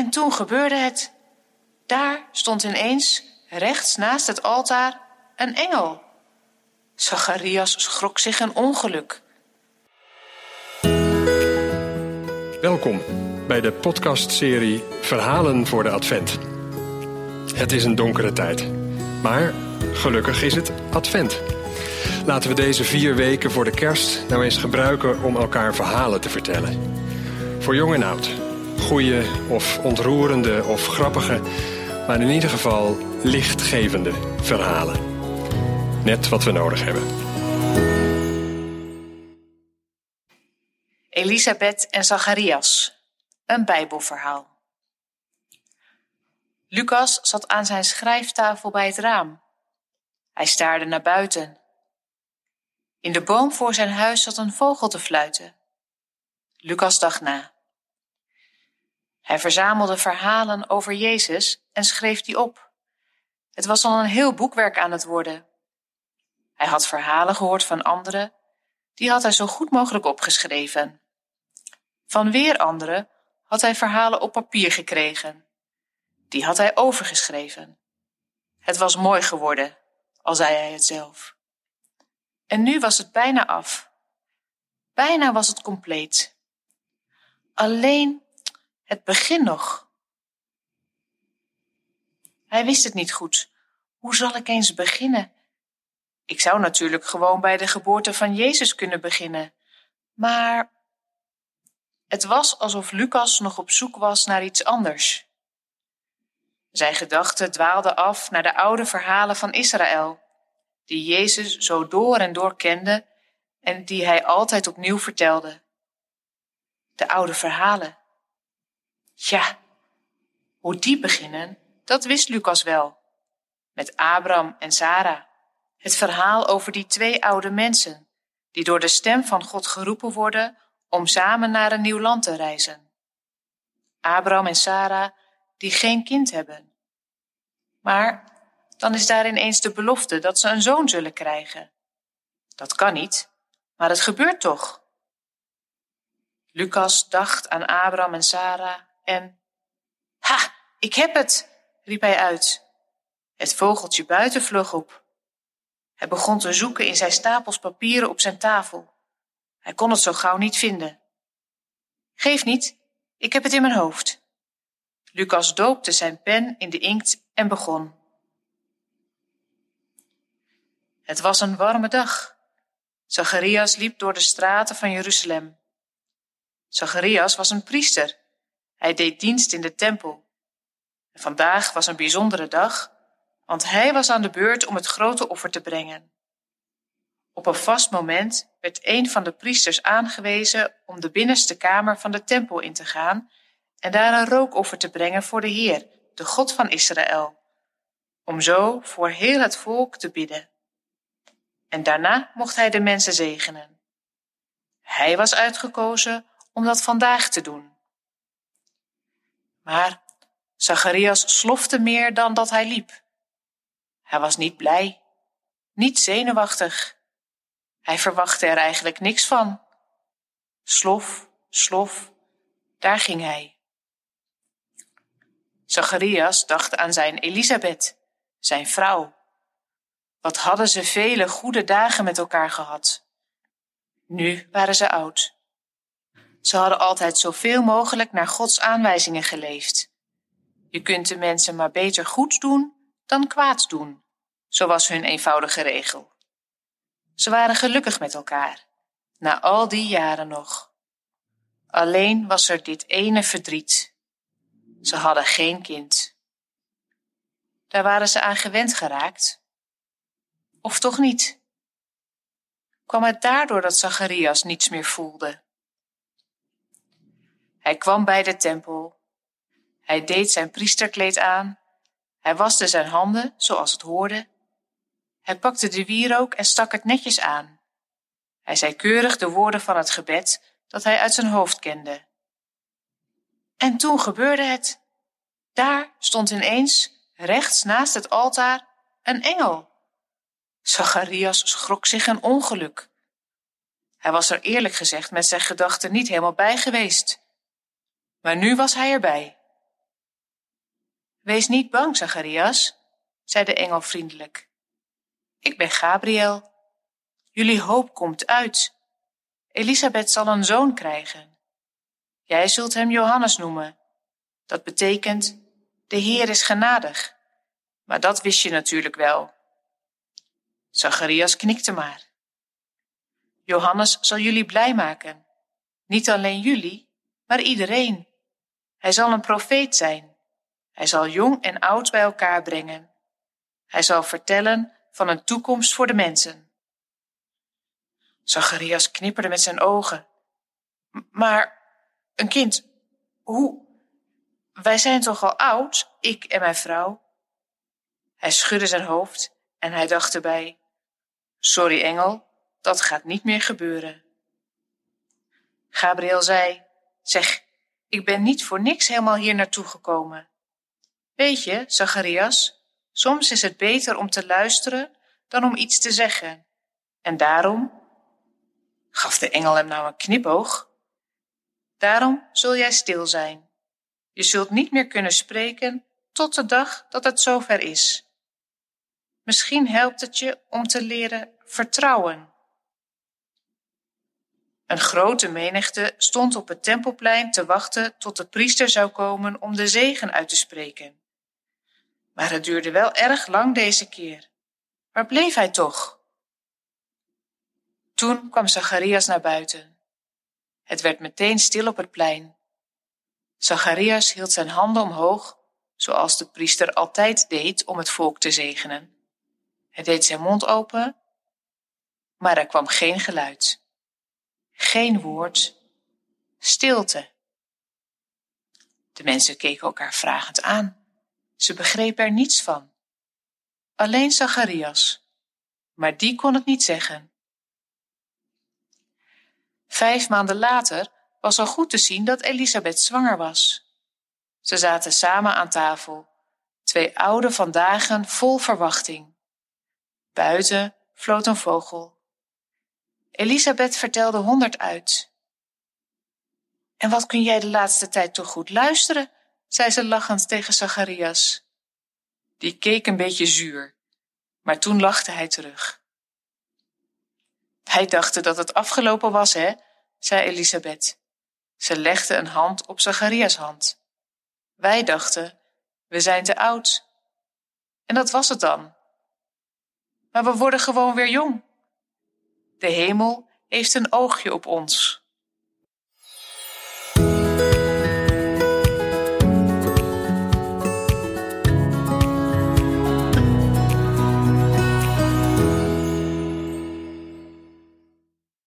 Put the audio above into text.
En toen gebeurde het. Daar stond ineens, rechts naast het altaar, een engel. Zacharias schrok zich een ongeluk. Welkom bij de podcastserie Verhalen voor de Advent. Het is een donkere tijd, maar gelukkig is het Advent. Laten we deze vier weken voor de kerst nou eens gebruiken om elkaar verhalen te vertellen. Voor jong en oud. Goeie of ontroerende of grappige, maar in ieder geval lichtgevende verhalen. Net wat we nodig hebben. Elisabeth en Zacharias. Een Bijbelverhaal. Lucas zat aan zijn schrijftafel bij het raam. Hij staarde naar buiten. In de boom voor zijn huis zat een vogel te fluiten. Lucas dacht na. Hij verzamelde verhalen over Jezus en schreef die op. Het was al een heel boekwerk aan het worden. Hij had verhalen gehoord van anderen, die had hij zo goed mogelijk opgeschreven. Van weer anderen had hij verhalen op papier gekregen. Die had hij overgeschreven. Het was mooi geworden, al zei hij het zelf. En nu was het bijna af. Bijna was het compleet. Alleen het begin nog. Hij wist het niet goed. Hoe zal ik eens beginnen? Ik zou natuurlijk gewoon bij de geboorte van Jezus kunnen beginnen. Maar het was alsof Lucas nog op zoek was naar iets anders. Zijn gedachten dwaalden af naar de oude verhalen van Israël, die Jezus zo door en door kende en die hij altijd opnieuw vertelde. De oude verhalen. Ja, hoe die beginnen, dat wist Lucas wel. Met Abraham en Sarah. Het verhaal over die twee oude mensen, die door de stem van God geroepen worden om samen naar een nieuw land te reizen. Abraham en Sarah, die geen kind hebben. Maar dan is daar ineens de belofte dat ze een zoon zullen krijgen. Dat kan niet, maar het gebeurt toch. Lucas dacht aan Abraham en Sarah en. Ha, ik heb het, riep hij uit. Het vogeltje buiten vloog op. Hij begon te zoeken in zijn stapels papieren op zijn tafel. Hij kon het zo gauw niet vinden. Geef niet, ik heb het in mijn hoofd. Lucas doopte zijn pen in de inkt en begon. Het was een warme dag. Zacharias liep door de straten van Jeruzalem. Zacharias was een priester. Hij deed dienst in de tempel. vandaag was een bijzondere dag, want hij was aan de beurt om het grote offer te brengen. Op een vast moment werd een van de priesters aangewezen om de binnenste kamer van de tempel in te gaan en daar een rookoffer te brengen voor de Heer, de God van Israël, om zo voor heel het volk te bidden. En daarna mocht hij de mensen zegenen. Hij was uitgekozen om dat vandaag te doen. Maar Zacharias slofte meer dan dat hij liep. Hij was niet blij, niet zenuwachtig. Hij verwachtte er eigenlijk niks van. Slof, slof, daar ging hij. Zacharias dacht aan zijn Elisabeth, zijn vrouw. Wat hadden ze vele goede dagen met elkaar gehad. Nu waren ze oud. Ze hadden altijd zoveel mogelijk naar Gods aanwijzingen geleefd. Je kunt de mensen maar beter goed doen dan kwaad doen, zo was hun eenvoudige regel. Ze waren gelukkig met elkaar, na al die jaren nog. Alleen was er dit ene verdriet. Ze hadden geen kind. Daar waren ze aan gewend geraakt. Of toch niet? Kwam het daardoor dat Zacharias niets meer voelde? Hij kwam bij de tempel. Hij deed zijn priesterkleed aan. Hij waste zijn handen, zoals het hoorde. Hij pakte de wierook en stak het netjes aan. Hij zei keurig de woorden van het gebed dat hij uit zijn hoofd kende. En toen gebeurde het. Daar stond ineens, rechts naast het altaar, een engel. Zacharias schrok zich een ongeluk. Hij was er eerlijk gezegd met zijn gedachten niet helemaal bij geweest. Maar nu was hij erbij. Wees niet bang, Zacharias, zei de engel vriendelijk. Ik ben Gabriel. Jullie hoop komt uit. Elisabeth zal een zoon krijgen. Jij zult hem Johannes noemen. Dat betekent, de Heer is genadig. Maar dat wist je natuurlijk wel. Zacharias knikte maar. Johannes zal jullie blij maken. Niet alleen jullie, maar iedereen. Hij zal een profeet zijn. Hij zal jong en oud bij elkaar brengen. Hij zal vertellen van een toekomst voor de mensen. Zacharias knipperde met zijn ogen. Maar een kind, hoe? Wij zijn toch al oud, ik en mijn vrouw? Hij schudde zijn hoofd en hij dacht erbij: Sorry, engel, dat gaat niet meer gebeuren. Gabriel zei: Zeg, ik ben niet voor niks helemaal hier naartoe gekomen. Weet je, Zacharias, soms is het beter om te luisteren dan om iets te zeggen. En daarom, gaf de engel hem nou een knipoog, daarom zul jij stil zijn. Je zult niet meer kunnen spreken tot de dag dat het zover is. Misschien helpt het je om te leren vertrouwen. Een grote menigte stond op het tempelplein te wachten tot de priester zou komen om de zegen uit te spreken. Maar het duurde wel erg lang deze keer. Waar bleef hij toch? Toen kwam Zacharias naar buiten. Het werd meteen stil op het plein. Zacharias hield zijn handen omhoog, zoals de priester altijd deed om het volk te zegenen. Hij deed zijn mond open, maar er kwam geen geluid. Geen woord, stilte. De mensen keken elkaar vragend aan. Ze begrepen er niets van. Alleen Zacharias, maar die kon het niet zeggen. Vijf maanden later was al goed te zien dat Elisabeth zwanger was. Ze zaten samen aan tafel, twee oude vandagen vol verwachting. Buiten floot een vogel. Elisabeth vertelde honderd uit. En wat kun jij de laatste tijd toch goed luisteren, zei ze lachend tegen Zacharias. Die keek een beetje zuur, maar toen lachte hij terug. Wij dachten dat het afgelopen was, hè, zei Elisabeth. Ze legde een hand op Zacharias hand. Wij dachten, we zijn te oud. En dat was het dan. Maar we worden gewoon weer jong. De hemel heeft een oogje op ons.